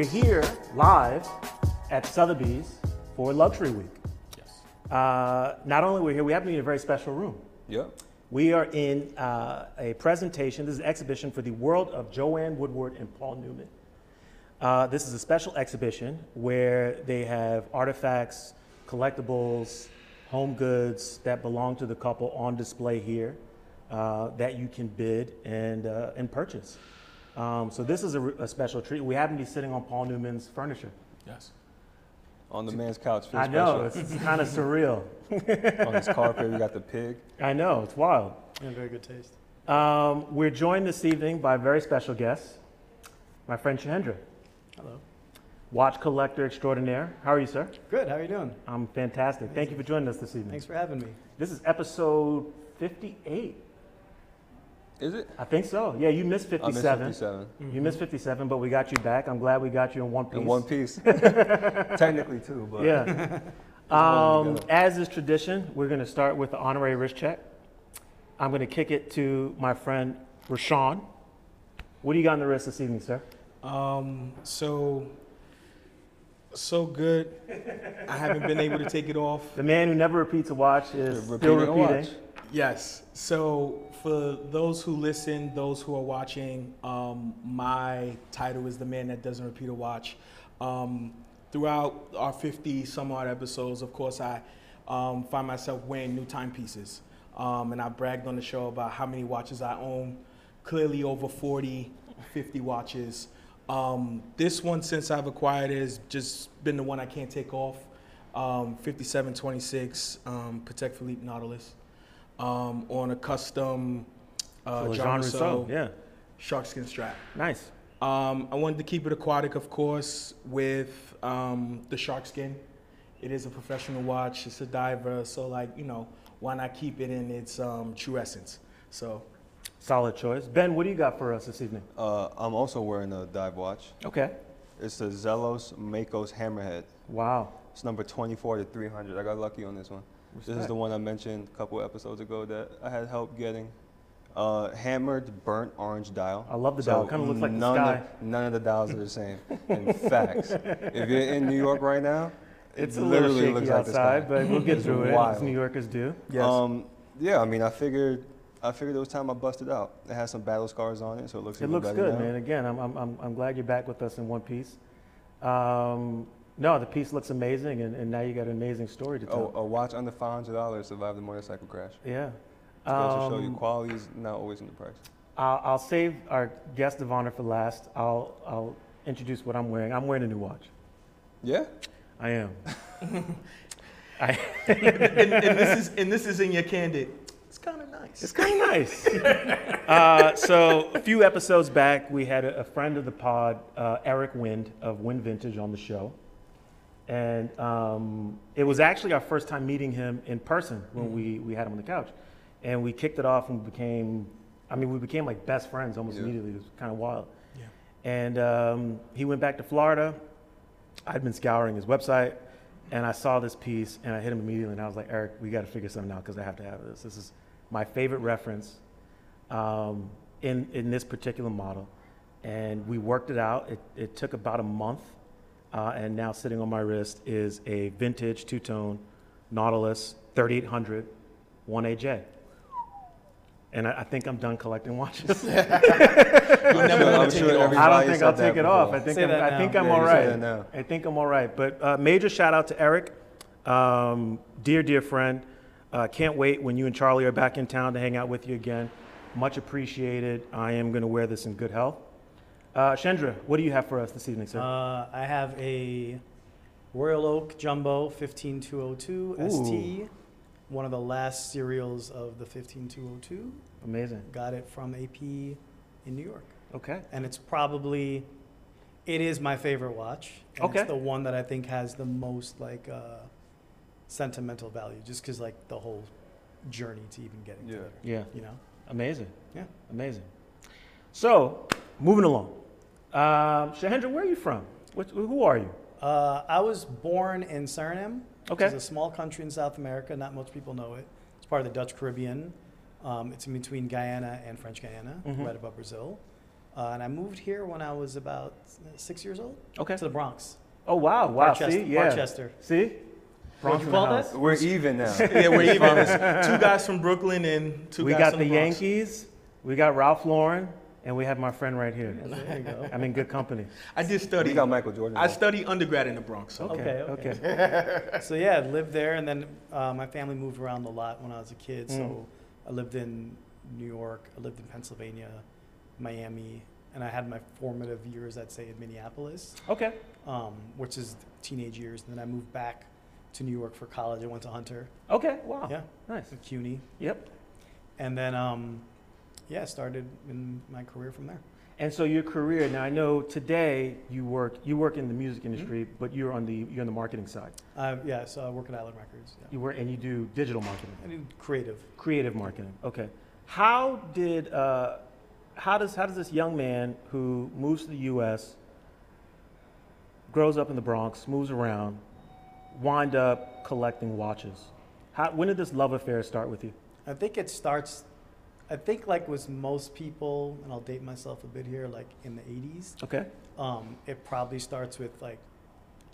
We're here live at Sotheby's for Luxury Week. Yes. Uh, not only we're here, we happen to be in a very special room. Yep. We are in uh, a presentation. This is an exhibition for the world of Joanne Woodward and Paul Newman. Uh, this is a special exhibition where they have artifacts, collectibles, home goods that belong to the couple on display here uh, that you can bid and, uh, and purchase. Um, so this is a, a special treat. We happen to be sitting on Paul Newman's furniture. Yes. On the man's couch. Feels I know, special. it's kind of surreal. On his carpet, we got the pig. I know, it's wild. Yeah, very good taste. Um, we're joined this evening by a very special guest, my friend Shahendra, Hello. watch collector extraordinaire. How are you, sir? Good. How are you doing? I'm fantastic. Thank you for joining us this evening. Thanks for having me. This is episode 58. Is it? I think so. Yeah, you missed 57. I missed 57. 57. You missed 57, but we got you back. I'm glad we got you in one piece. In one piece. Technically two, but Yeah. um, as is tradition, we're going to start with the honorary wrist check. I'm going to kick it to my friend Rashawn. What do you got on the wrist this evening, sir? Um, so, so good. I haven't been able to take it off. The man who never repeats a watch is You're still repeating repeating. watch. Yes. So, for those who listen, those who are watching, um, my title is The Man That Doesn't Repeat a Watch. Um, throughout our 50 some odd episodes, of course, I um, find myself wearing new timepieces. Um, and I bragged on the show about how many watches I own. Clearly, over 40, 50 watches. Um, this one, since I've acquired it, has just been the one I can't take off. Um, 5726 um, Patek Philippe Nautilus um, on a custom uh, So Jean Jean Rousseau Rousseau, yeah. sharkskin strap. Nice. Um, I wanted to keep it aquatic, of course, with um, the shark skin. It is a professional watch. It's a diver, so like you know, why not keep it in its um, true essence? So Solid choice. Ben, what do you got for us this evening? uh, I'm also wearing a dive watch. Okay. It's the Zelos Makos Hammerhead. Wow. It's number 24 to 300. I got lucky on this one. This is the one I mentioned a couple episodes ago that I had help getting. Uh, hammered burnt orange dial. I love the dial. It Kinda looks like the none sky. Of, none of the dials are the same. In facts, if you're in New York right now, It's it a little literally shaky looks like the outside, sky. but we'll get It's through it, as wild. New Yorkers do. Yes. Um, yeah, I mean, I figured, I figured it was time I busted out. It has some battle scars on it, so it looks. it even looks better good, now. man. Again, I'm, I'm, I'm, I'm glad you're back with us in one piece. Um, no, the piece looks amazing, and, and now you got an amazing story to Oh, tell. a watch under five hundred dollars survived the motorcycle crash. Yeah. It goes to show you Um, quality is not always in the price. I'll, I'll save our guest of honor for last. I'll, I'll introduce what I'm wearing. I'm wearing a new watch. Yeah, I am. I, and, and this is and this is in your candid. It's kind of nice. It's kind of nice. uh, so a few episodes back, we had a, a friend of the pod, uh, Eric Wind of Wind Vintage, on the show, and um, it was actually our first time meeting him in person when we we had him on the couch, and we kicked it off and became, I mean, we became like best friends almost Yeah. immediately. It was kind of wild. Yeah. And um, he went back to Florida. I'd been scouring his website, and I saw this piece, and I hit him immediately, and I was like, Eric, we got to figure something out because I have to have this. This is my favorite reference um, in in this particular model, and we worked it out. It, it took about a month, uh, and now sitting on my wrist is a vintage two-tone Nautilus 3800 1AJ. And I, I think I'm done collecting watches. You'll never I'm want to take sure it off. every- I don't think said I'll that take it off. I think Say I'm, that I now. think I'm Yeah, all you say right. that now. I think I'm all right. But uh, major shout out to Eric, um, dear dear friend. Uh, can't wait when you and Charlie are back in town to hang out with you again. Much appreciated. I am going to wear this in good health. Uh, Shendra, what do you have for us this evening, sir? Uh, I have a Royal Oak Jumbo 15202 ST, one of the last serials of the 15202. Amazing. Got it from AP in New York. Okay. And it's probably, it is my favorite watch. And Okay. It's the one that I think has the most like uh, sentimental value, just because like the whole journey to even getting Yeah. to there. Yeah. You know? Amazing. Yeah. Amazing. So, moving along. Um, Shahendra, where are you from? What, who are you? Uh, I was born in Suriname, Okay. which is a small country in South America. Not much people know it. It's part of the Dutch Caribbean. Um, it's in between Guyana and French Guiana, Mhm. right above Brazil. Uh, and I moved here when I was about six years old Okay. to the Bronx. Oh wow, wow. Parkchester- See, yeah. Parkchester. See, What'd you call that? We're even now. yeah, we're even. Two guys from Brooklyn and two we guys got from the the Yankees, we got Ralph Lauren, and we have my friend right here. Yeah, there you go. I'm in good company. I did We study. got Michael Jordan. I though. studied undergrad in the Bronx. So. Okay, okay. okay. so yeah, I lived there, and then uh, my family moved around a lot when I was a kid. Mm. So I lived in New York, I lived in Pennsylvania, Miami, and I had my formative years, I'd say, in Minneapolis, Okay. um, which is teenage years. And then I moved back to New York for college. I went to Hunter, Okay. Wow. yeah, Nice. CUNY, Yep. and then um, yeah, started in my career from there. And so your career now, I know today you work you work in the music Mm-hmm. industry, but you're on the you're on the marketing side. Uh, yeah, so I work at Island Records. Yeah. You work and you do digital marketing, I do creative. creative marketing. Okay. How did uh, how does how does this young man who moves to the U.S. grows up in the Bronx, moves around, wind up collecting watches? How, when did this love affair start with you? I think it starts. I think like with most people, and I'll date myself a bit here, like in the '80s. Okay. Um, it probably starts with like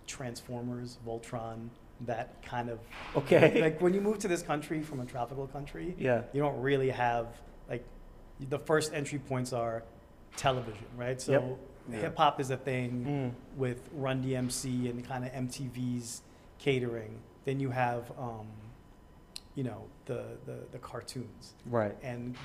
Transformers, Voltron, that kind of. Okay. Like when you move to this country from a tropical country, Yeah. you don't really have like the first entry points are television, right? So Yep. Yeah. hip hop is a thing Mm. with Run DMC and kind of MTV's catering. Then you have, um, you know, the, the, the cartoons. Right. And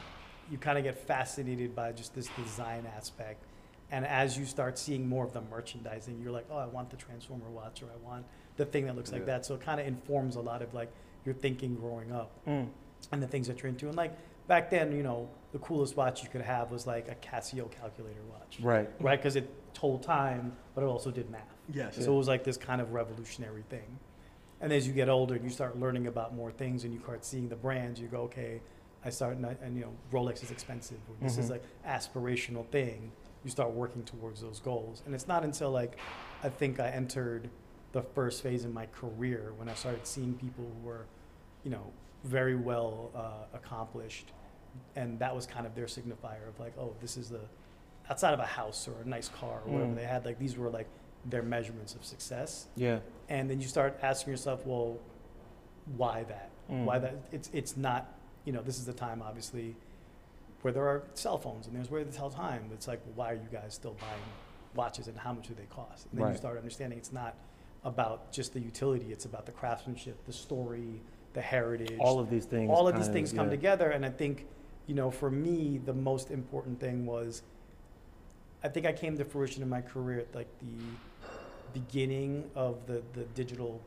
you kind of get fascinated by just this design aspect. And as you start seeing more of the merchandising, you're like, oh, I want the Transformer watch or I want the thing that looks like that. So it kind of informs a lot of like your thinking growing up Mm. and the things that you're into. And like back then, you know, the coolest watch you could have was like a Casio calculator watch, Right. right? Because it told time, but it also did math. Yes. So it was like this kind of revolutionary thing. And as you get older and you start learning about more things and you start seeing the brands, you go, okay, I start, and, I- and you know, Rolex is expensive, or this is Mhm. like aspirational thing. You start working towards those goals. And it's not until like, I think I entered the first phase in my career when I started seeing people who were, you know, very well uh, accomplished. And that was kind of their signifier of like, oh, this is the, outside of a house or a nice car or whatever Mm. they had, like these were like their measurements of success. Yeah. And then you start asking yourself, well, why that? Mm. Why that? It's it's not. You know, this is the time, obviously, where there are cell phones and there's where to tell time. It's like, well, why are you guys still buying watches and how much do they cost? And then you start understanding it's not about just the utility. It's about the craftsmanship, the story, the heritage. All of these things. all of these things come yeah. together. And I think, you know, for me, the most important thing was, I think I came to fruition in my career at like the beginning of the, the digital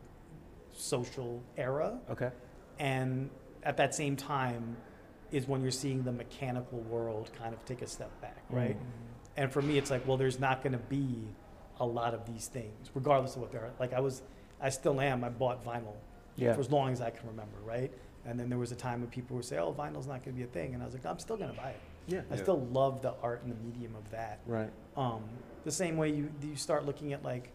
social era. Okay. And at that same time is when you're seeing the mechanical world kind of take a step back, right? Mm. And for me, it's like, well, there's not going to be a lot of these things, regardless of what they're like. I was, I still am. I bought vinyl Yeah. for as long as I can remember, right? And then there was a time when people would say, "Oh, vinyl's not going to be a thing," and I was like, "I'm still going to buy it. Yeah. I Yeah. still love the art and the medium of that." Right. Um, the same way you you start looking at like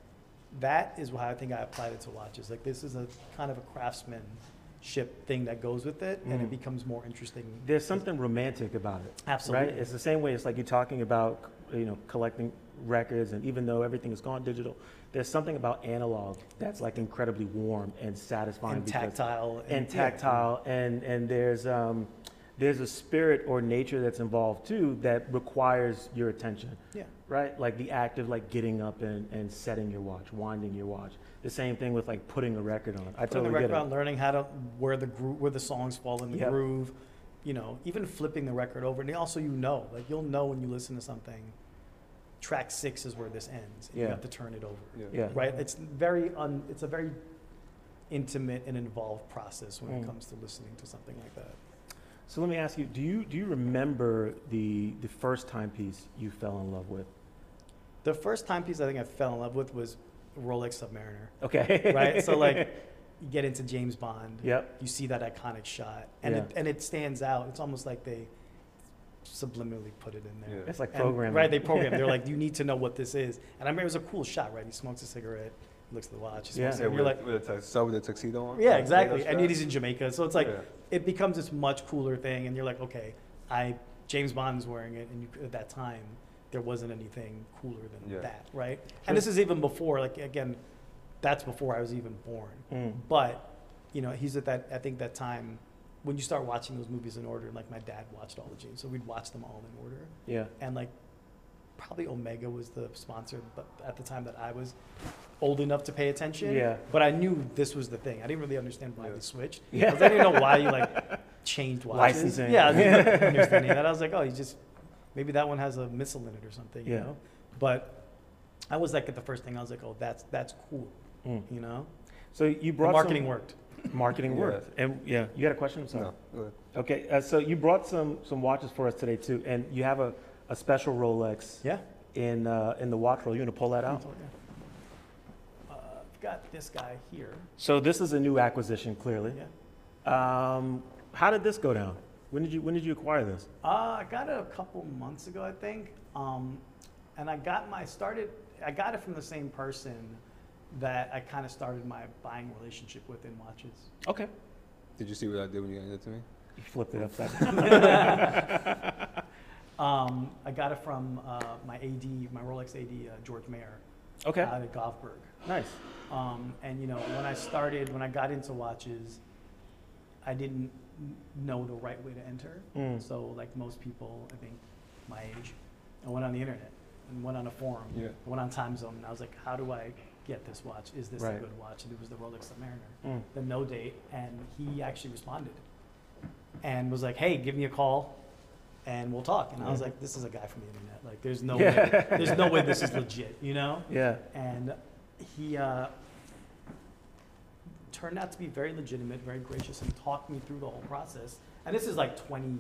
that is how I think I applied it to watches. Like this is a kind of a craftsmanship thing that goes with it, and Mm. it becomes more interesting. There's something romantic about it. Absolutely. Right? It's the same way it's like you're talking about, you know, collecting records and even though everything has gone digital, there's something about analog that's like incredibly warm and satisfying and because- tactile and yeah. tactile and and there's um there's a spirit or nature that's involved too that requires your attention Yeah. right like the act of like getting up and, and setting your watch winding your watch the same thing with like putting a record on i Putting totally the get record it on, learning how to where the groove, where the songs fall in the Yep. groove, you know, even flipping the record over. And also, you know, like you'll know when you listen to something. Track six is where this ends. And You have to turn it over. Yeah. yeah Right? It's very un. It's a very intimate and involved process when Mm. it comes to listening to something like that. So let me ask you do you do you remember the the first timepiece you fell in love with? The first timepiece I think I fell in love with was Rolex Submariner. okay. Right? so like, you get into James Bond. yep. You see that iconic shot. And Yeah. it and it stands out. It's almost like they subliminally put it in there. Yeah. it's like And- programming. right they program. They're like you need to know what this is. And i remember it was a cool shot right? He smokes a cigarette. he looks at the watch he Yeah. Yeah, you're with, like with a tux- so with a tuxedo on. yeah exactly those and shots? he's in jamaica so it's like Yeah. it becomes this much cooler thing and you're like okay i james Bond's wearing it and you, at that time there wasn't anything cooler than Yeah. that, right? And this is even before, like again, that's before I was even born. Mm. But you know, he's at that. I think that time when you start watching those movies in order. Like my dad watched all the James, so we'd watch them all in order. Yeah. And like, probably Omega was the sponsor, but at the time that I was old enough to pay attention. Yeah. But I knew this was the thing. I didn't really understand why Yeah. they switched. Yeah. 'Cause I didn't know why you like changed watches. Licensing. Yeah, I didn't understanding that. I was like, oh, you just maybe that one has a missile in it or something. You Yeah. know. But I was like at the first thing. I was like, oh, that's that's cool. Mm. You know. So you The brought marketing some, worked. Marketing Yeah. worked. And yeah, you had a question? I'm sorry. No. Okay, uh, so you brought some some watches for us today too, and you have a, a special Rolex Yeah. in uh, in the watch roll. You want to pull that out? I've got this guy here. So this is a new acquisition, clearly. Yeah. Um, how did this go down? When did you when did you acquire this? Uh, I got it a couple months ago, I think. Um, and I got my started. I got it from the same person that I kind of started my buying relationship with in watches. Okay. Did you see what I did when you handed it to me? You flipped it upside down. Um, I got it from uh, my AD, my Rolex AD, uh, George Mayer, Okay. out at Govberg. Nice. Um, and you know, when I started, when I got into watches, I didn't know the right way to enter. Mm. So, like most people, I think my age, I went on the internet and went on a forum. Yeah. Went on Time Zone, and I was like, "How do I get this watch? Is this Right. a good watch?" And it was the Rolex Submariner, Mm. the no date, and he actually responded and was like, "Hey, give me a call, and we'll talk." And I was like, "This is a guy from the internet. Like, there's no Yeah. way, there's no way this is legit, you know?" Yeah. and he uh, turned out to be very legitimate, very gracious, and talked me through the whole process. And this is like 20,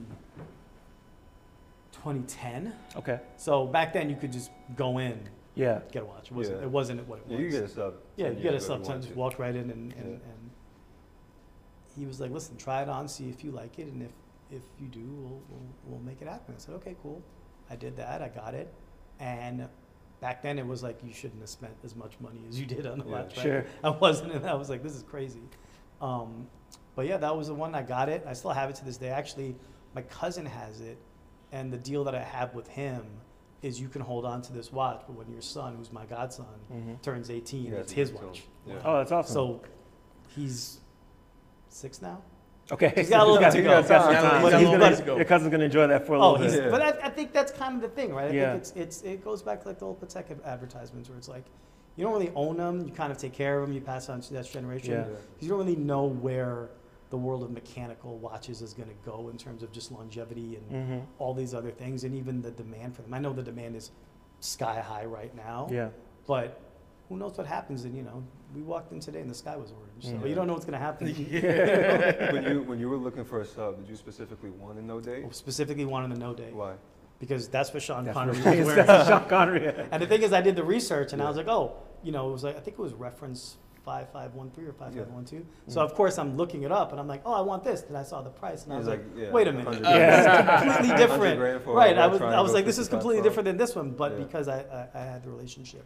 2010. Okay. So back then you could just go in, Yeah. get a watch. It wasn't, Yeah. it, wasn't what it was. Yeah, you get a sub. Yeah, you get a to sub watch just walk right in and, and, Yeah. and he was like, listen, try it on, see if you like it, and if, if you do, we'll, we'll, we'll make it happen. I said, okay, cool. I did that, I got it. And back then it was like, you shouldn't have spent as much money as you did on the Yeah. watch. Sure. I wasn't, and I was like, this is crazy. Um, but yeah, that was the one I got it. I still have it to this day. Actually, my cousin has it, and the deal that I have with him is you can hold on to this watch, but when your son, who's my godson, hmm turns 18, Yeah, it's it's his his watch. Yeah. Oh, that's awesome. So he's six now. Okay. he's got a little bit to go. He's got time. He's he's got a gonna- go. Your cousin's gonna enjoy that for a Oh, little he's, bit. Yeah. but I, I think that's kind of the thing, right? I Yeah. think it's it's it goes back to like the old Patek ad- advertisements where it's like you don't really own them, you kind of take care of them, you pass on to the next generation. Yeah. 'Cause You don't really know where the world of mechanical watches is going to go in terms of just longevity and hmm all these other things, and even the demand for them. I know the demand is sky high right now, Yeah. but who knows what happens? And you know, we walked in today and the sky was orange, so Mm. you don't know what's going to happen. when you when you were looking for a sub, did you specifically want a no date? Specifically, wanted a no day Why? because that's what Sean That's Connery what- was wearing. that's Sean Connery. And the thing is, I did the research, and I was like, oh, you know, it was like I think it was reference five five one three or five Yeah. five one two. So Mm. of course I'm looking it up, and I'm like, oh, I want this. Then I saw the price, and I was It's like, yeah, wait a minute, 100 this Yeah. completely different. grand for a Right? I was I was like, this is completely pro. different than this one, but Yeah. because I, I I had the relationship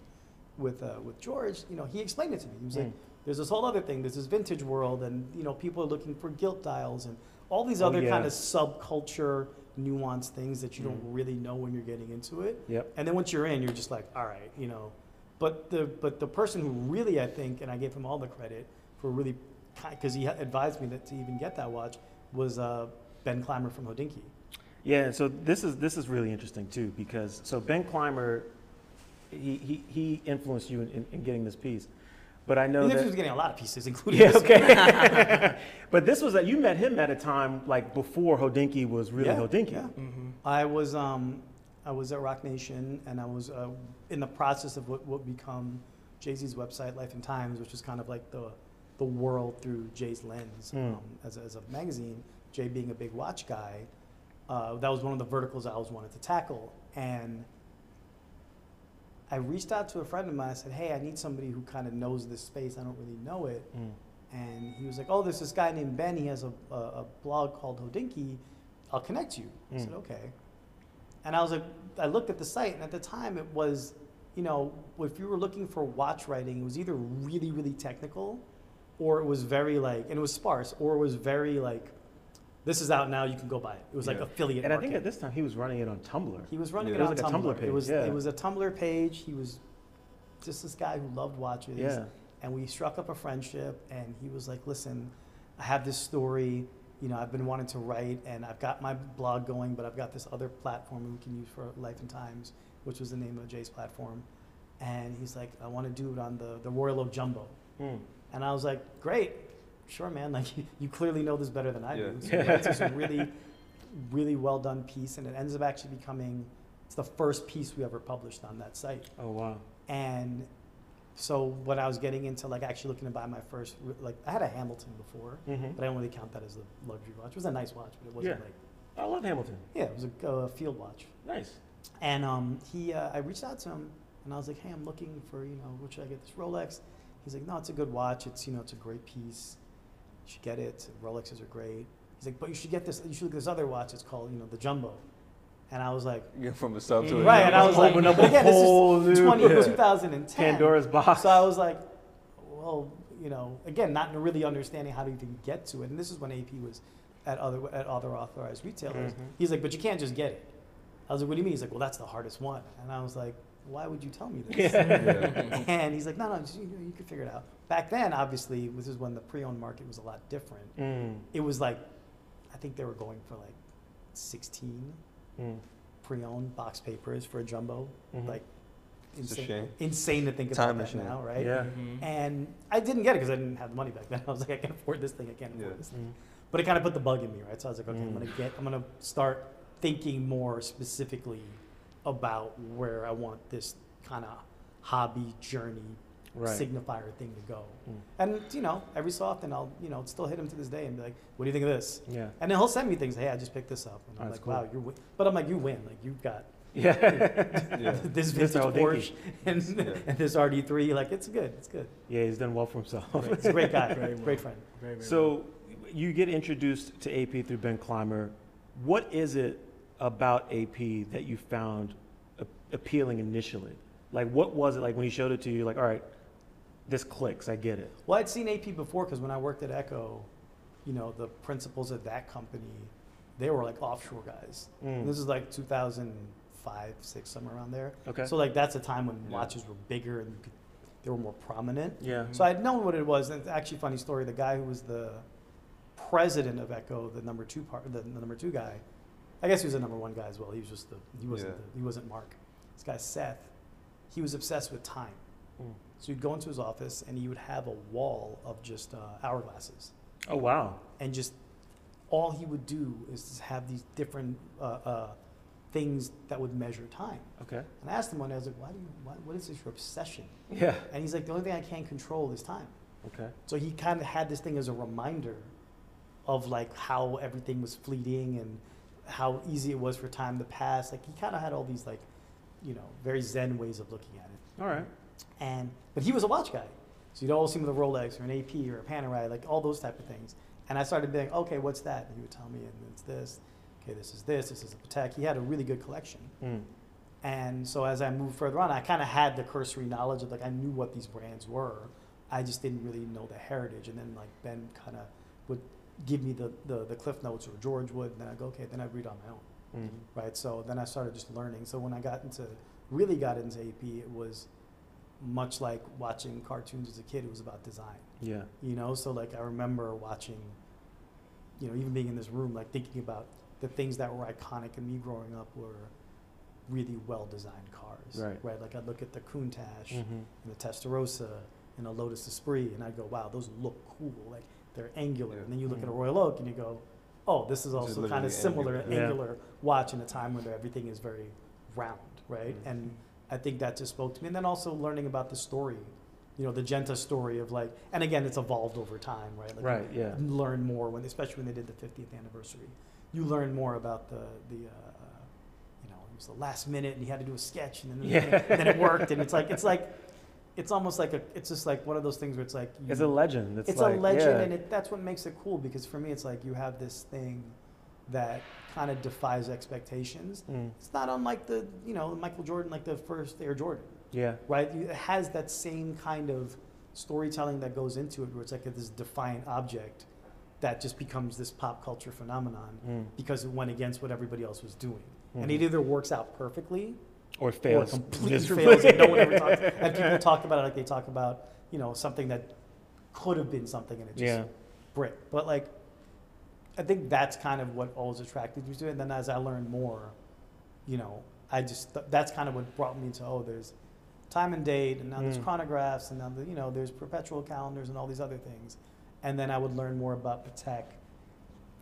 with uh, with George, you know, he explained it to me. He was like, Mm. there's this whole other thing. There's this vintage world, and you know, people are looking for gilt dials and all these Oh, other yeah. kind of subculture nuanced things that you Mm. don't really know when you're getting into it. Yep. And then once you're in, you're just like, all right, you know. But the but the person who really, I think, and I gave him all the credit for really, because he advised me that to even get that watch was uh, Ben Clymer from Hodinkee. Yeah, so this is this is really interesting too because so Ben Clymer, he he, he influenced you in, in, in getting this piece, but I know He that was getting a lot of pieces, including yeah this one. okay, but this was that you met him at a time like before Hodinkee was really Yeah, Hodinkee. yeah. I was um, I was at Roc Nation, and I was uh, in the process of what would become Jay Z's website, Life and Times, which is kind of like the the world through Jay's lens Hmm. um, as, a, as a magazine. Jay being a big watch guy, uh, that was one of the verticals I always wanted to tackle, and I reached out to a friend of mine. I said, "Hey, I need somebody who kind of knows this space. I don't really know it." Mm. And he was like, "Oh, there's this guy named Ben. He has a, a, a blog called Hodinkee. I'll connect you." I Mm. said, "Okay." And I was like, I looked at the site, and at the time it was, you know, if you were looking for watch writing, it was either really, really technical, or it was very like, and it was sparse, or it was very like this is out now. You can go buy it. It was like Yeah. affiliate. And I think marketing. at this time he was running it on Tumblr. He was running Yeah. it It was on like a Tumblr. Tumblr page, It was yeah. it was a Tumblr page. He was just this guy who loved watches. Yeah. And we struck up a friendship. And he was like, "Listen, I have this story. You know, I've been wanting to write, and I've got my blog going, but I've got this other platform we can use for Life and Times, which was the name of Jay's platform." And he's like, "I want to do it on the the Royal Oak Jumbo." Mm. And I was like, "Great, sure, man. Like you, you clearly know this better than I do." Yeah. So it's just a really, really well done piece, and it ends up actually becoming it's the first piece we ever published on that site. Oh wow. And so what I was getting into like actually looking to buy my first, like I had a Hamilton before, hmm but I don't really count that as a luxury watch. It was a nice watch, but it wasn't Yeah. like I love Hamilton. yeah, it was a uh, field watch. Nice. And um, he, uh, I reached out to him, and I was like, "Hey, I'm looking for, you know, what should I get? This Rolex." He's like, "No, it's a good watch. It's, you know, it's a great piece. You should get it. Rolexes are great." He's like, "But you should get this. You should look at this other watch. It's called, you know, the Jumbo." And I was like, Yeah, from a sub to a "Right." And I was like, Open up but again, this is 20, yeah. 2010. Pandora's box. So I was like, "Well, you know, again, not really understanding how to even get to it." And this is when AP was at other at other authorized retailers. Mhm. He's like, but you can't just get it. I was like, what do you mean? He's like, well, that's the hardest one. And I was like, why would you tell me this? Yeah. and he's like, no, no, just, you, you can figure it out. Back then, obviously, this is when the pre-owned market was a lot different. Mm. It was like, I think they were going for like 16 Mm. pre-owned box papers for a jumbo. Mhm. Like, It's a insane, shame. insane to think Time about that machine. now, right? Yeah. And I didn't get it because I didn't have the money back then. I was like, I can't afford this thing. I can't afford Yeah. this thing. Mm. But it kind of put the bug in me, right? So I was like, okay, I'm Mm. gonna get, I'm gonna start thinking more specifically about where I want this kind of hobby journey Right. signifier thing to go. Mm. And you know, every so often I'll you know still hit him to this day and be like, what do you think of this? Yeah. And then he'll send me things. Hey, I just picked this up, and I'm Oh, like, cool. wow, you're. Win-. But I'm like, you win. Like you've got Yeah. Yeah. this Mr. vintage Hodinkee. Porsche and, Yeah. and this RD3. Like it's good. It's good. yeah, he's done well for himself. He's a great guy. Very great well. friend. Very, very So you get introduced to AP through Ben Clymer. What is it about AP that you found a- appealing initially? Like, what was it like when he showed it to you? Like, all right, this clicks. I get it. Well, I'd seen AP before because when I worked at Ecko, you know, the principals of that company, they were like offshore guys. Mm. And this is like 2005, six, somewhere around there. Okay. So like that's a time when Yeah. watches were bigger and could, they were more prominent. yeah. So I'd known what it was. And it's actually, funny story. The guy who was the president of Ecko, the number two part, the, the number two guy, I guess he was the number one guy as well. He was just the he wasn't Yeah. the, he wasn't Marc. This guy Seth, he was obsessed with time. Mm. So you'd go into his office and he would have a wall of just uh, hourglasses, Oh wow. and just all he would do is just have these different uh, uh, things that would measure time. Okay. And I asked him one day, I was like, "Why do you? Why, what is this your obsession?" Yeah. And he's like, "The only thing I can't control is time." Okay. So he kind of had this thing as a reminder of like how everything was fleeting and how easy it was for time to pass. Like he kind of had all these like, you know, very zen ways of looking at it. All right. And but he was a watch guy, so you'd always see him with a Rolex or an AP or a Panerai, like all those type of things. And I started being, okay, what's that? And he would tell me, and it's this. Okay, this is this. This is a Patek. He had a really good collection. Mm. And so as I moved further on, I kind of had the cursory knowledge of like I knew what these brands were. I just didn't really know the heritage. And then like Ben kind of would give me the, the the cliff notes or George would, and then I go okay, then I read on my own, Mm. right? So then I started just learning. So when I got into really got into AP, it was much like watching cartoons as a kid. It was about design Yeah. you know so like i remember watching you know even being in this room like thinking about the things that were iconic in me growing up were really well designed cars Right. Right. like i'd look at the countach Mhm. and the testarossa and a lotus esprit and i'd go wow those look cool like they're angular and then you look at a royal oak and you go oh this is also kind of similar angular. Yeah. angular watch in a time when everything is very round right Mhm. and I think that just spoke to me. And then also learning about the story, you know, the Genta story of like, and again, it's evolved over time, right? Like Right. Yeah. Learn more when, especially when they did the 50th anniversary. You learn more about the the, uh, you know, it was the last minute, and he had to do a sketch, and then Yeah. and then it worked, and it's like it's like it's almost like a it's just like one of those things where it's like you, It's a legend. It's, it's like, a legend, yeah. and it, that's what makes it cool because for me, it's like you have this thing that kind of defies expectations. Mm. It's not unlike the, you know, Michael Jordan, like the first Air Jordan, Yeah. right? It has that same kind of storytelling that goes into it, where it's like this defiant object that just becomes this pop culture phenomenon Mm. because it went against what everybody else was doing. And Mhm. it either works out perfectly Or fails. or completely fails and no one ever talks. And people talk about it like they talk about, you know, something that could have been something and it just Yeah. brick. But like, I think that's kind of what always attracted me to it. And then as I learned more, you know, I just th- that's kind of what brought me to oh, there's time and date, and now there's Mm. chronographs, and now the, you know there's perpetual calendars and all these other things. And then I would learn more about Patek,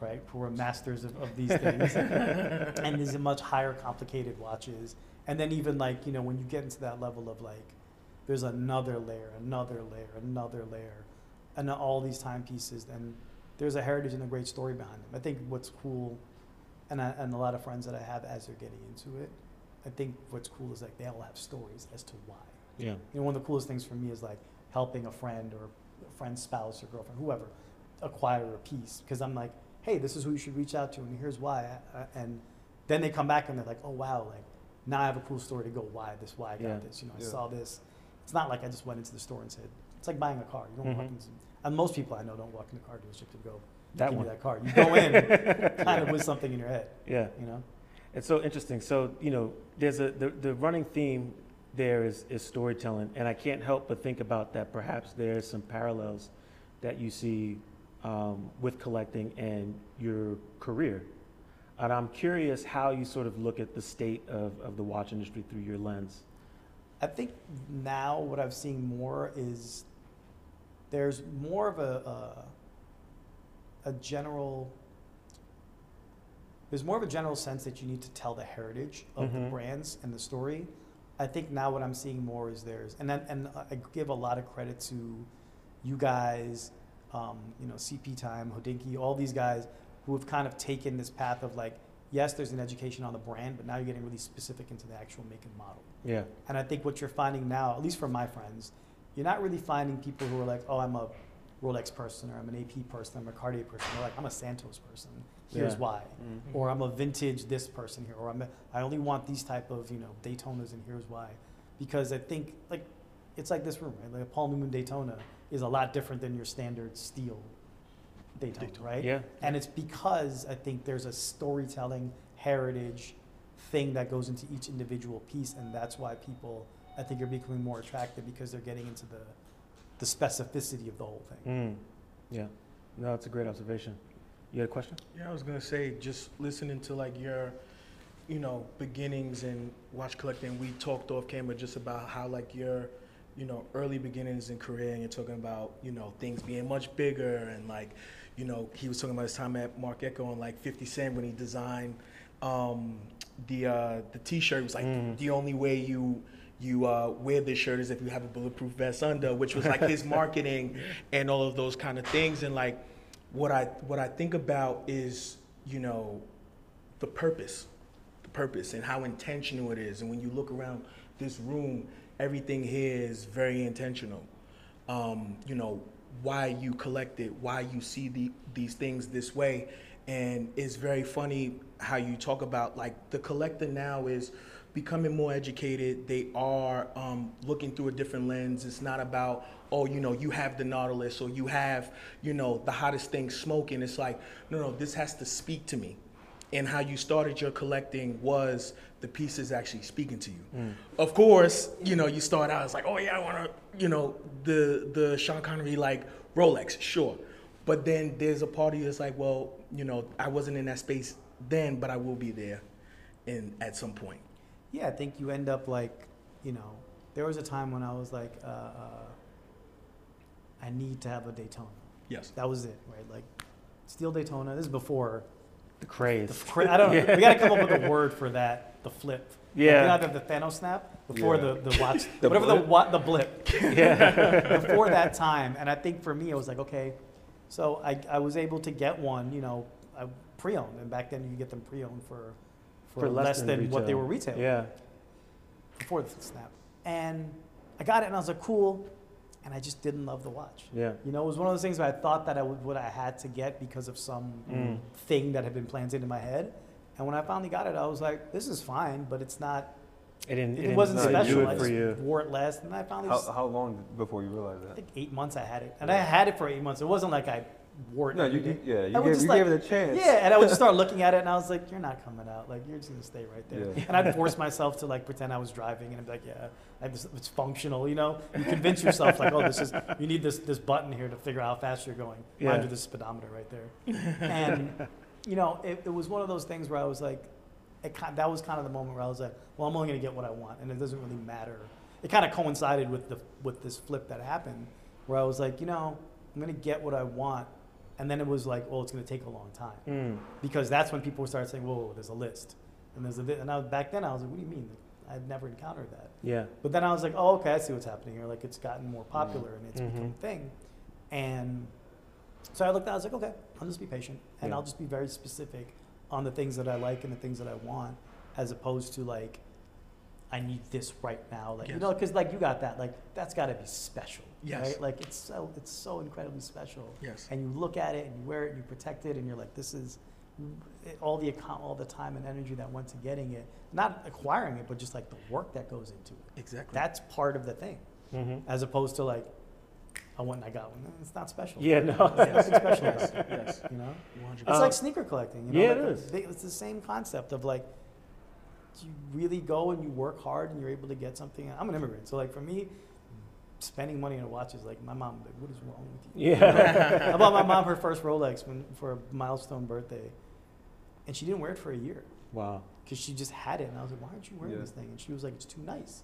right? Who are masters of, of these things, and these are much higher complicated watches. And then even like you know when you get into that level of like, there's another layer, another layer, another layer, and all these timepieces, and there's a heritage and a great story behind them. I think what's cool, and I, and a lot of friends that I have as they're getting into it, I think what's cool is like they all have stories as to why. Yeah. You know, one of the coolest things for me is like helping a friend or a friend's spouse or girlfriend, whoever, acquire a piece because I'm like, hey, this is who you should reach out to, and here's why. Uh, And then they come back and they're like, oh wow, like now I have a cool story to go why this, why I got Yeah. this. You know, I Yeah. saw this. It's not like I just went into the store and said, it's like buying a car. You don't walk Mhm. into, and most people I know don't walk in a car dealership to go That give one. me that car. You go in kind of with something in your head, Yeah. you know. It's so interesting. So, you know, there's a the, the running theme there is, is storytelling, and I can't help but think about that. Perhaps there's some parallels that you see um, with collecting and your career. And I'm curious how you sort of look at the state of, of the watch industry through your lens. I think now what I've seen more is there's more of a a, a general there's more of a general sense that you need to tell the heritage of the Mhm. brands and the story. I think now what I'm seeing more is there's and then, and I give a lot of credit to you guys, um, you know, CP Time, Hodinkee, all these guys who have kind of taken this path of like, yes, there's an education on the brand, but now you're getting really specific into the actual make and model. Yeah. And I think what you're finding now, at least for my friends, you're not really finding people who are like, oh, I'm a Rolex person or I'm an AP person, I'm a Cartier person. They're like, I'm a Santos person. Here's Yeah. why. Mm. Or I'm a vintage this person here. Or I'm a, I only want these type of, you know, Daytonas and here's why. Because I think, like, it's like this room, right? Like a Paul Newman Daytona is a lot different than your standard steel Daytona, Daytona. right? Yeah. And it's because I think there's a storytelling heritage thing that goes into each individual piece, and that's why people I think are becoming more attracted because they're getting into the the specificity of the whole thing. Mm. Yeah. No, it's a great observation. You had a question? Yeah, I was gonna say, just listening to like your, you know, beginnings and watch collecting. We talked off camera just about how like your, you know, early beginnings in career, and you're talking about you know things being much bigger and like, you know, he was talking about his time at Marc Ecko and like 50 Cent when he designed um, the uh, the T-shirt. It was like Mhm. the only way you. You uh, wear this shirt is if you have a bulletproof vest under, which was like his marketing and all of those kind of things. And like, what I what I think about is you know the purpose, the purpose, and how intentional it is. And when you look around this room, everything here is very intentional. Um, you know why you collect it, why you see the, these things this way, and it's very funny how you talk about like the collector now is becoming more educated. They are um, looking through a different lens. It's not about, oh, you know, you have the Nautilus or you have, you know, the hottest thing smoking. It's like, no, no, this has to speak to me. And how you started your collecting was the pieces actually speaking to you. Of course, you know, you start out, it's like, oh yeah, I want to, you know, the the Sean Connery like Rolex, sure. But then there's a part of you that's like, well, you know, I wasn't in that space then, but I will be there in at some point. Yeah, I think you end up like, you know, there was a time when I was like, uh, uh, I need to have a Daytona. Yes. That was it, right? Like, steel Daytona. This is before The craze. the fr- I don't. Yeah. We got to come up with a word for that. The flip. Yeah. You know, the, the Thanos snap before Yeah. the the watch. The whatever blip? the what the blip. yeah. before that time. And I think for me, it was like, okay, so I, I was able to get one, you know, uh, pre-owned. And back then you get them pre-owned for, for, less, than, what they were retailing Yeah. before the snap. And I got it and I was like, cool. And I just didn't love the watch. Yeah. You know, it was one of those things where I thought that I would, what I had to get because of some Mm. thing that had been planted in my head. And when I finally got it, I was like, this is fine, but it's not, It didn't. it, didn't wasn't special. Do I it for just you. wore it last and I finally How, just, how long before you realized I that? think eight months I had it, and I had it for eight months. It wasn't like I wart. No, you, every day. you yeah, you I would gave, just you like- gave it a chance. Yeah, and I would just start looking at it, and I was like, "You're not coming out. Like, you're just gonna stay right there." Yeah. And I'd force myself to like pretend I was driving, and I'd be like, "Yeah, I just, it's functional." You know, you convince yourself like, "Oh, this is you need this this button here to figure out how fast you're going." Mind Yeah. you, this speedometer right there. And you know, it, it was one of those things where I was like, it that was kind of the moment where I was like, "Well, I'm only gonna get what I want, and it doesn't really matter." It kind of coincided with the with this flip that happened, where I was like, you know, I'm gonna get what I want. And then it was like, well, it's going to take a long time Mm. because that's when people started saying, "Whoa, there's a list," and there's a li-. and I was, back then I was like, "What do you mean? I'd never encountered that." Yeah. But then I was like, "Oh, okay, I see what's happening here. Like it's gotten more popular and it's become Mhm. a thing." And so I looked at, it, I was like, "Okay, I'll just be patient and Yeah. I'll just be very specific on the things that I like and the things that I want, as opposed to like." I need this right now, like you know, because like you got that, like that's got to be special, Yes. right? Like it's so it's so incredibly special Yes. and you look at it and you wear it and you protect it and you're like this is all the account all the time and energy that went to getting it not acquiring it but just like the work that goes into it Exactly. that's part of the thing hmm as opposed to like i went and i got one it's not special Yeah, no. There's nothing special yes. you know 100%. it's like sneaker collecting you know yeah, like it the- is. they- it's the same concept of like you really go and you work hard and you're able to get something i'm an immigrant so like for me spending money on watches, like my mom like what is wrong with you Yeah. I bought my mom her first Rolex when, for a milestone birthday, and she didn't wear it for a year wow. because she just had it. And I was like, "Why aren't you wearing Yeah. this thing?" And she was like, "It's too nice."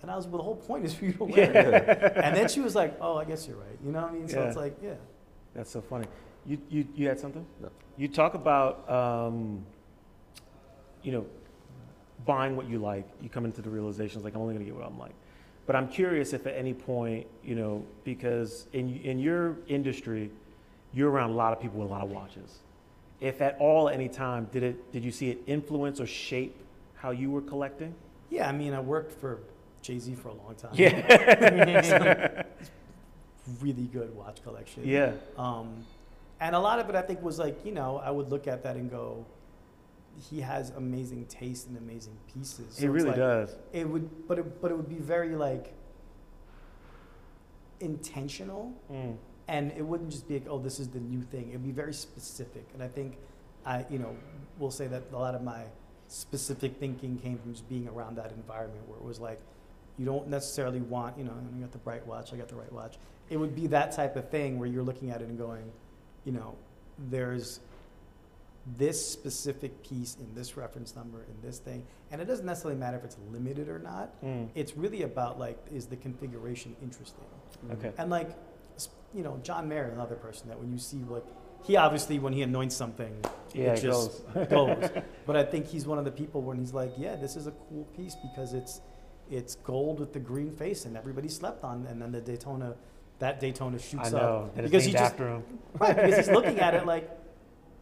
And I was, like, "Well, the whole point is for you to wear it." And then she was like, "Oh, I guess you're right." You know what I mean? So it's like, yeah, That's so funny. You you you had something? No. You talk about um, you know, buying what you like. You come into the realization, like I'm only gonna get what I'm like. But I'm curious if at any point, you know, because in in your industry, you're around a lot of people with a lot of watches. If at all, any time, did it did you see it influence or shape how you were collecting? yeah. I mean, I worked for Jay Z for a long time. Yeah. really good watch collection. yeah. Um, and a lot of it, I think, was like, you know, I would look at that and go, he has amazing taste and amazing pieces. So It really like- does. It would, but it, but it would be very like intentional, Mm. and it wouldn't just be like, oh, this is the new thing. It'd be very specific, and I think I, you know, will say that a lot of my specific thinking came from just being around that environment where it was like, you don't necessarily want, you know, I got the bright watch, I got the right watch. It would be that type of thing where you're looking at it and going, you know, there's this specific piece in this reference number in this thing, and it doesn't necessarily matter if it's limited or not. Mm. It's really about like, is the configuration interesting? Okay. And like, you know, John Mayer, another person that when you see like, he obviously when he anoints something, Yeah, it it just goes. goes. But I think he's one of the people when he's like, yeah, this is a cool piece because it's it's gold with the green face and everybody slept on, and then the Daytona, that Daytona shoots I know. up And because named he just after him. right because he's looking at it like,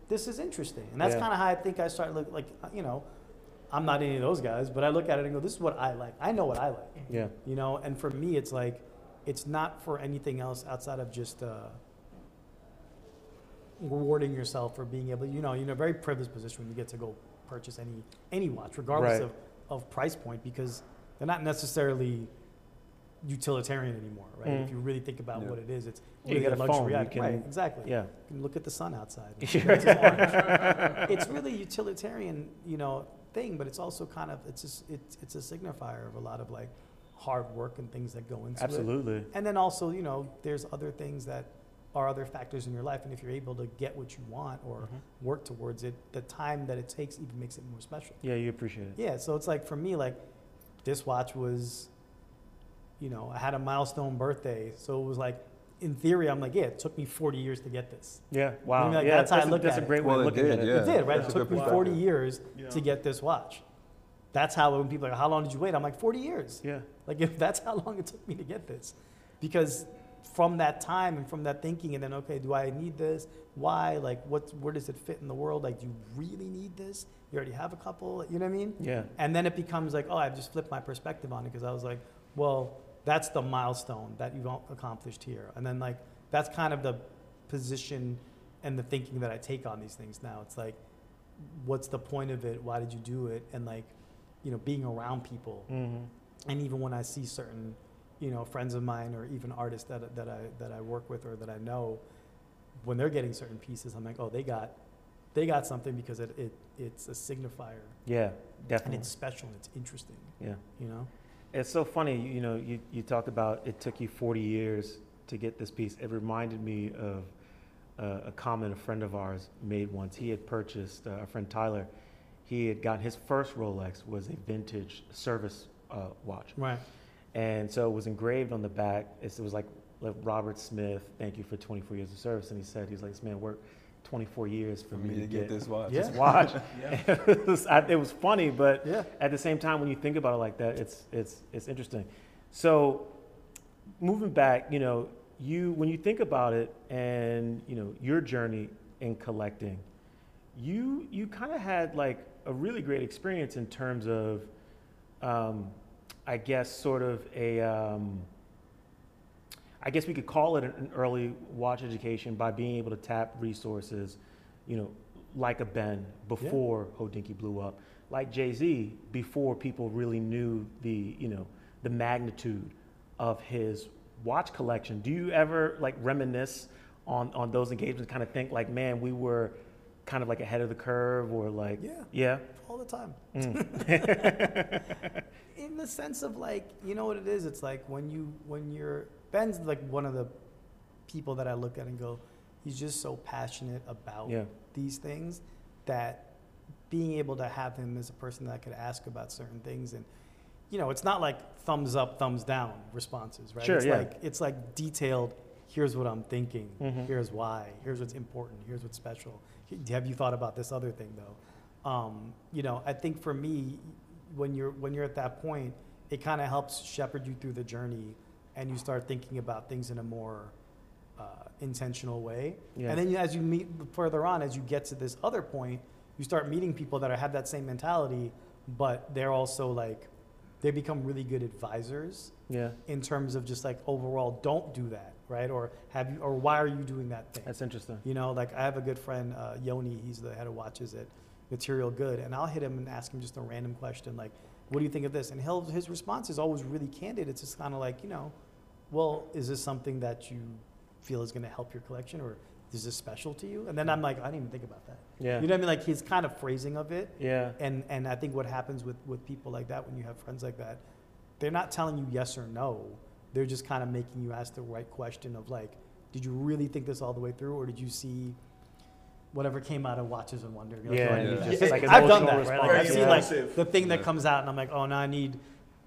this is interesting, and that's Yeah. kind of how I think I started look like you know. I'm not any of those guys, but I look at it and go, "This is what I like. I know what I like." Yeah. you know and for me it's like it's not for anything else outside of just uh, rewarding yourself for being able you know you're in a very privileged position when you get to go purchase any any watch regardless Right. of, of price point because they're not necessarily utilitarian anymore right Mm. if you really think about Yeah. what it is it's you really get a phone, luxury you item. can- right exactly Yeah. you can look at the sun outside It's really utilitarian you know thing but it's also kind of it's just it's, it's a signifier of a lot of like hard work and things that go into it Absolutely. and then also you know there's other things that are other factors in your life and if you're able to get what you want or Mhm. work towards it the time that it takes even makes it more special Yeah, you appreciate it. yeah so it's like for me like this watch was you know i had a milestone birthday so it was like in theory i'm like yeah it took me 40 years to get this Yeah. Wow. mean, like, yeah, that's how I a- look that's at a it. great way Well, of it looking did, at it. yeah. it did right That's it took me 40 years Yeah. to get this watch that's how when people are like how long did you wait i'm like 40 years Yeah. like if that's how long it took me to get this, because from that time and from that thinking, and then okay, do I need this? Why? Like, what? Where does it fit in the world? Like, do you really need this? You already have a couple. You know what I mean? Yeah. And then it becomes like, oh, I've just flipped my perspective on it because I was like, well, that's the milestone that you've accomplished here, and then like that's kind of the position and the thinking that I take on these things now. It's like, what's the point of it? Why did you do it? And like, you know, being around people hmm and even when I see certain, you know, friends of mine or even artists that, that I that I work with or that I know, when they're getting certain pieces, I'm like, oh, they got, they got something because it, it it's a signifier Yeah, definitely. and it's special and it's interesting. Yeah. You know. It's so funny, you know, you, you talked about it took you 40 years to get this piece. It reminded me of uh, a comment a friend of ours made once. He had purchased, uh, our friend Tyler, he had gotten his first Rolex was a vintage service uh, watch. Right. And so it was engraved on the back. It was like, like Robert Smith, thank you for 24 years of service. And he said, he's like, this man worked 24 years for, For me to get this watch. Yeah. this watch. Yeah. it, was, I- it was funny, but Yeah. at the same time, when you think about it like that, it's it's it's interesting. So, moving back, you know, you when you think about it, and you know your journey in collecting, you you kind of had like a really great experience in terms of, um, I guess, sort of a. Um, I guess we could call it an, early watch education by being able to tap resources, you know, like a Ben before Hodinkee blew up, like Jay Z before people really knew the, you know, the magnitude of his watch collection. Do you ever like reminisce on on those engagements? Kind of think like, man, we were kind of like ahead of the curve, or like, Yeah. yeah, All the time. Mm. in the sense of like you know what it is it's like when you when you're ben's like one of the people that i look at and go he's just so passionate about yeah, these things that being able to have him as a person that I could ask about certain things and you know it's not like thumbs up thumbs down responses right Sure, it's yeah. like it's like detailed here's what i'm thinking Mhm. here's why here's what's important here's what's special have you thought about this other thing though um, you know i think for me when you're when you're at that point it kind of helps shepherd you through the journey and you start thinking about things in a more uh, intentional way yeah. and then you- as you meet further on, as you get to this other point, you start meeting people that are, have that same mentality, but they're also like, they become really good advisors yeah, in terms of just like overall, don't do that, right? Or have you, or why are you doing that thing? that's interesting. You know, like I have a good friend, uh, Yoni, he's the head of watches at Material Good, and I'll hit him and ask him just a random question like, what do you think of this? And he'll, his response is always really candid. It's just kind of like, you know, well, is this something that you feel is going to help your collection or is this special to you? And then I'm like, I didn't even think about that. Yeah, You know what I mean? Like his kind of phrasing of it. yeah, And, and I think what happens with, with people like that, when you have friends like that, they're not telling you yes or no. They're just kind of making you ask the right question of like, did you really think this all the way through or did you see whatever came out of Watches and Wonder? Like, Yeah, "Oh, yeah. Just, like, I've done that, right? Like I've response, seen like the thing that comes out and I'm like, oh, now I need,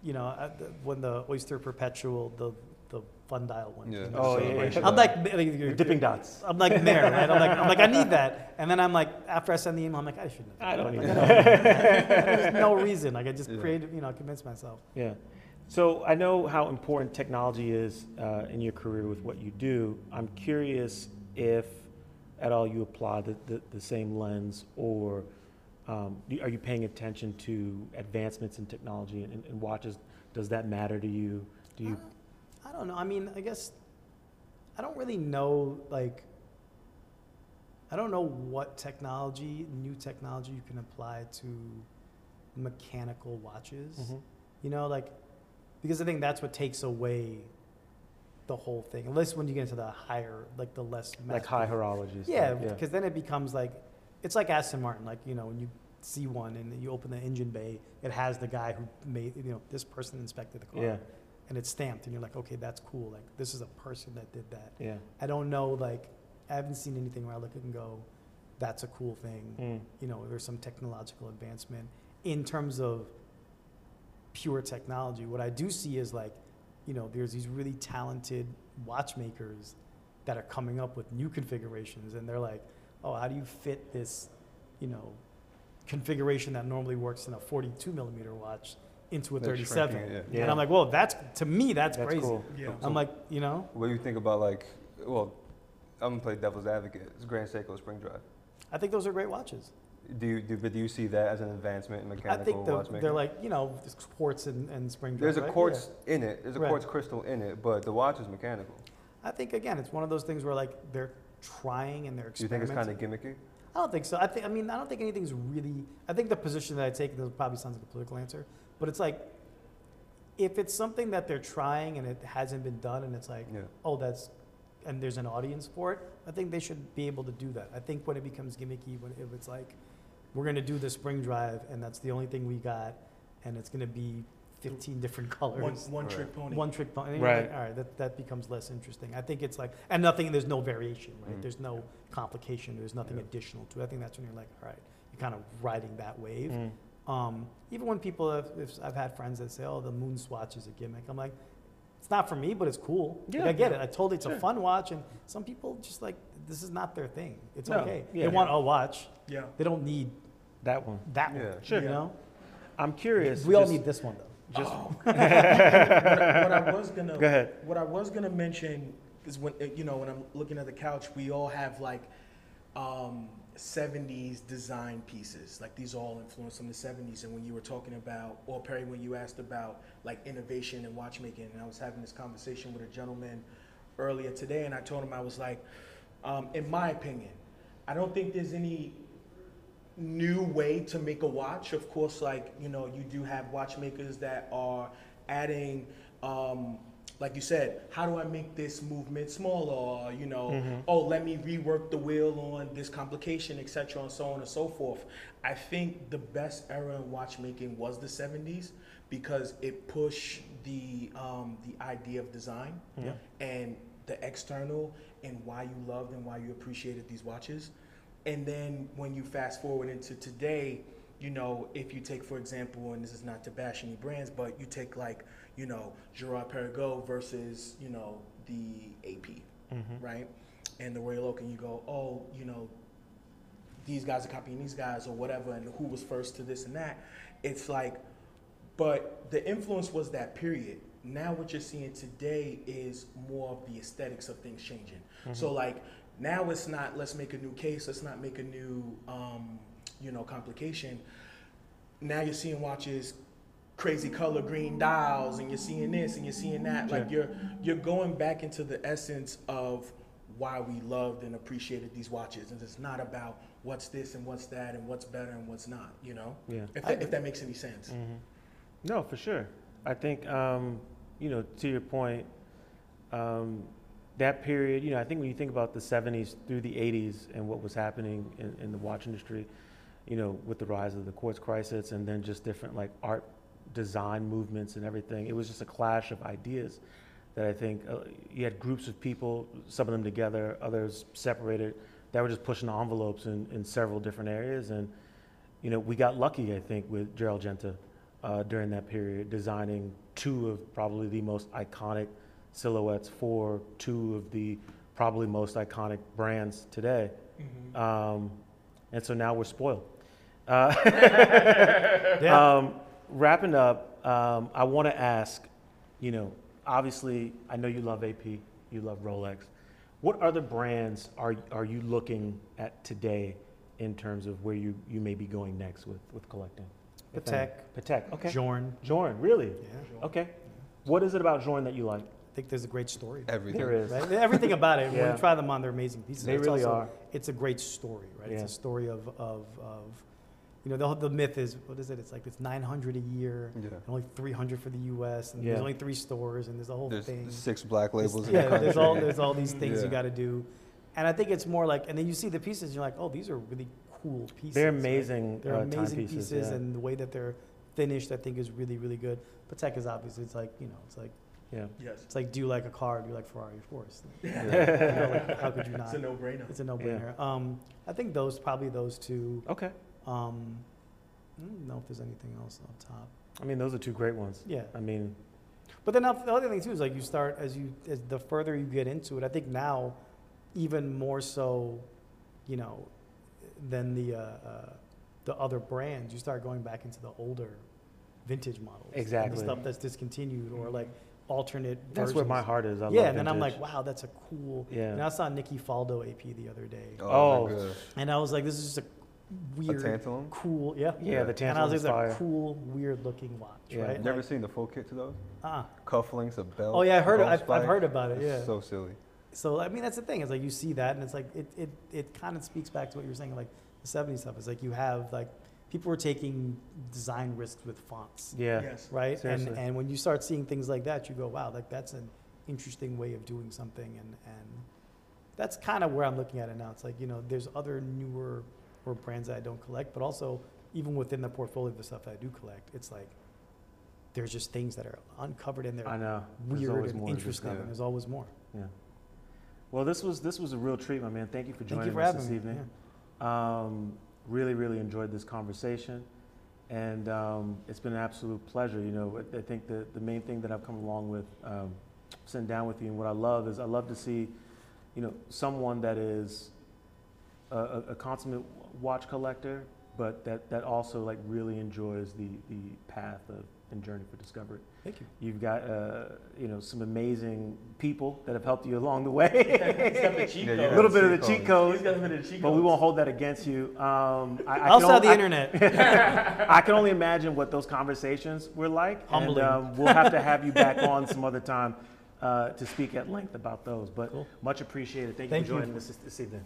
you know, uh, when the Oyster Perpetual, the, the fun dial one. Yeah. came Oh, out. yeah, yeah, yeah. I'm like, like you're- dipping dots. I'm like there, right? I'm like, I'm like, I need that. And then I'm like, after I send the email, I'm like, I shouldn't. I have don't done need that. that. There's no reason. Like I just Yeah. created, you know, convinced myself. Yeah. So I know how important technology is uh, in your career with what you do. I'm curious if at all you apply the, the, the same lens or um, are you paying attention to advancements in technology and, and watches? Does that matter to you? Do you? I don't know. I mean, I guess I don't really know. Like, I don't know what technology, new technology, you can apply to mechanical watches. Mhm. You know, like because I think that's what takes away the whole thing. Unless when you get into the higher, like the less Like high horology? stuff, Yeah, because then it becomes like it's like Aston Martin. Like you know, when you see one and you open the engine bay, it has the guy who made you know this person inspected the car, Yeah, and it's stamped, and you're like, okay, that's cool. Like this is a person that did that. yeah. I don't know, like I haven't seen anything where I look at and go, that's a cool thing. Mm. You know, there's some technological advancement in terms of pure technology. What I do see is like, you know, there's these really talented watchmakers that are coming up with new configurations, and they're like, oh, how do you fit this, you know, configuration that normally works in a 42 millimeter watch into a They're 37? shrinking it, Yeah. And I'm like, well, that's to me, that's, That's crazy. cool. Yeah. I'm like, you know, What do you think about like, well, I'm gonna play devil's advocate. It's Grand Seiko Spring Drive. I think those are great watches. Do you do, but do you see that as an advancement in I mechanical think the, watchmaking? they're like, you know, there's quartz and, and spring drive, There's a right? quartz in it. There's a Right. quartz crystal in it, but the watch is mechanical. I think again, it's one of those things where like they're trying and they're Do you think it's experimenting. kind of gimmicky? I don't think so. I think. I mean, I don't think anything's really. I think the position that I take this probably sounds like a political answer, but it's like, if it's something that they're trying and it hasn't been done, and it's like, Yeah. oh, that's and there's an audience for it, I think they should be able to do that. I think when it becomes gimmicky, when if it's like, we're gonna do the spring drive, and that's the only thing we got, and it's gonna be fifteen different colors. One, one trick pony. One trick pony. Right. like, All right, that, that becomes less interesting. I think it's like, and nothing, there's no variation, right? Mm. There's no complication, there's nothing Yeah. additional to it. I think that's when you're like, all right, you're kind of riding that wave. Mm. Um, even when people have, if I've had friends that say, "Oh, the moon swatch is a gimmick," I'm like, it's not for me, but it's cool. Like, Yeah. I get it. I told it's Sure. a fun watch, and some people just like this is not their thing. It's No, okay. yeah. They want a watch. Yeah. They don't need That one. that Yeah. one. Sure. You know, I'm curious. we all need this one though. Just Oh. what, I, what I was gonna go ahead. what I was gonna mention is when uh, you know when I'm looking at the couch, we all have like um, 70s design pieces. Like these all influenced from the 70s. And when you were talking about, or Perry, when you asked about like innovation and watchmaking, and I was having this conversation with a gentleman earlier today, and I told him I was like, um, in my opinion, I don't think there's any new way to make a watch. Of course, like you know, you do have watchmakers that are adding, um, like you said, how do I make this movement smaller? Or, you know, Mhm. oh, let me rework the wheel on this complication, etc., and so on and so forth. I think the best era in watchmaking was the '70s because it pushed the um, the idea of design and the external and why you loved and why you appreciated these watches. And then when you fast forward into today, you know, if you take, for example, and this is not to bash any brands, but you take like, you know, Girard-Perregaux versus, you know, the AP, Mhm. right? And the Royal Oak, and you go, oh, you know, these guys are copying these guys or whatever, and who was first to this and that. It's like, but the influence was that period. Now what you're seeing today is more of the aesthetics of things changing. So like now it's not let's make a new case, let's not make a new um, you know complication. Now you're seeing watches crazy color green dials and you're seeing this and you're seeing that. Like you're you're going back into the essence of why we loved and appreciated these watches. And it's not about what's this and what's that and what's better and what's not, you know? Yeah. If that, if that makes any sense. Mhm. No, for sure. I think, um, you know, to your point, um, that period, you know, I think when you think about the 70s through the 80s and what was happening in, in the watch industry, you know, with the rise of the quartz crisis and then just different like art design movements and everything, it was just a clash of ideas that I think uh, you had groups of people, some of them together, others separated, that were just pushing the envelopes in, in several different areas. And, you know, we got lucky, I think, with Gerald Genta uh, during that period, designing two of probably the most iconic silhouettes for two of the probably most iconic brands today. Mhm. Um, and so now we're spoiled. Uh, Yeah. um, wrapping up, um, I want to ask, you know, obviously, I know you love AP, you love Rolex. What other brands are, are you looking at today in terms of where you, you may be going next with, with collecting? Patek, Patek, okay. Journe. Journe, really? Yeah. Okay. What is it about Journe that you like? I think there's a great story. Everything. There is. Right? Everything about it. When you try them on, they're amazing pieces. They It's really also- are. It's a great story, right? Yeah. It's a story of, of, of you know, the, the myth is, what is it? It's like it's 900 a year, Yeah. and only 300 for the U.S., and Yeah. there's only three stores, and there's a whole There's thing. six black There's- labels in yeah, country. there's all there's all these things you got to do, and I think it's more like, and then you see the pieces, and you're like, oh, these are really cool pieces. They're right? amazing They're uh, amazing timepieces. pieces, yeah. and the way that they're finished, I think, is really really good. Patek is obviously, it's like you know, it's like yeah. Yes. it's like do you like a car? Do you like Ferrari? Of course. Yeah. You know, like, how could you not? It's a no-brainer. It's a no-brainer. Um, I think those probably those two. Okay. Um, I don't know if there's anything else on top. I mean, those are two great ones. Yeah, I mean, but then the other thing too is like you start as you as the further you get into it. I think now, even more so, you know, than the uh, uh, the other brands, you start going back into the older vintage models. and Exactly. the stuff that's discontinued or like alternate. that's where my heart is. I yeah, love and then I'm like, wow, that's a cool. Yeah. And I saw Nikki Faldo AP the other day, Oh. they're and I was like, this is just a A weird, tantalum. cool, yeah. yeah, the And I was like, is it's a cool, weird looking watch, Yeah. right? Never Like, seen the full kit to those. uh, Cufflinks, a belt. oh yeah, I heard. a I've, I've heard about it. It's Yeah. So silly. So I mean, that's the thing. It's like you see that, and it's like it it, it kind of speaks back to what you were saying, like the '70s stuff. It's like you have like people were taking design risks with fonts, Yeah. Yes. right? Seriously. And and when you start seeing things like that, you go, wow, like that's an interesting way of doing something, and and that's kind of where I'm looking at it now. It's like you know, there's other newer or brands that I don't collect, but also even within the portfolio of the stuff that I do collect, it's like there's just things that are uncovered in there, I know. Weird and more interesting, discover. and there's always more. Yeah. Well, this was this was a real treat, my man. Thank you for Thank joining you for us having this me. evening. Yeah. Um, really, really enjoyed this conversation, and um, it's been an absolute pleasure. You know, I think the the main thing that I've come along with um, sitting down with you, and what I love is I love to see, you know, someone that is a, a consummate watch collector, but that that also like really enjoys the the path of and journey for discovery. Thank you. You've got, uh, you know, some amazing people that have helped you along the way. Yeah, a got little bit of the cheat cheat codes. codes, but we won't hold that against you. Um, I, I I'll can sell on- the I- internet. I can only imagine what those conversations were like, Humbling. and um, we'll have to have you back on some other time uh, to speak at length about those. But Cool. much appreciated. Thank you Thank for you. joining us this, this evening.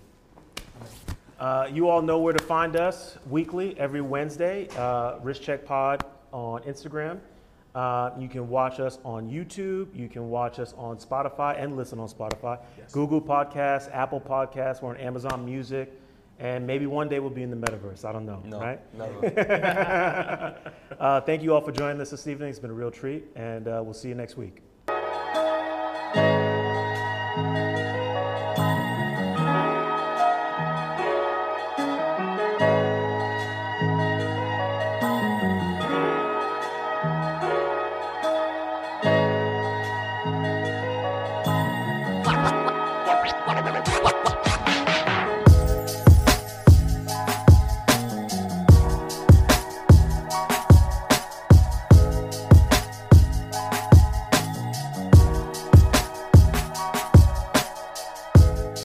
Uh, you all know where to find us weekly, every Wednesday. Uh, Wrist Check Pod on Instagram. Uh, you can watch us on YouTube. You can watch us on Spotify and listen on Spotify. Yes. Google Podcasts, Apple Podcasts. We're on Amazon Music. And maybe one day we'll be in the metaverse. I don't know, No, right? never. uh, thank you all for joining us this evening. It's been a real treat, and uh, we'll see you next week.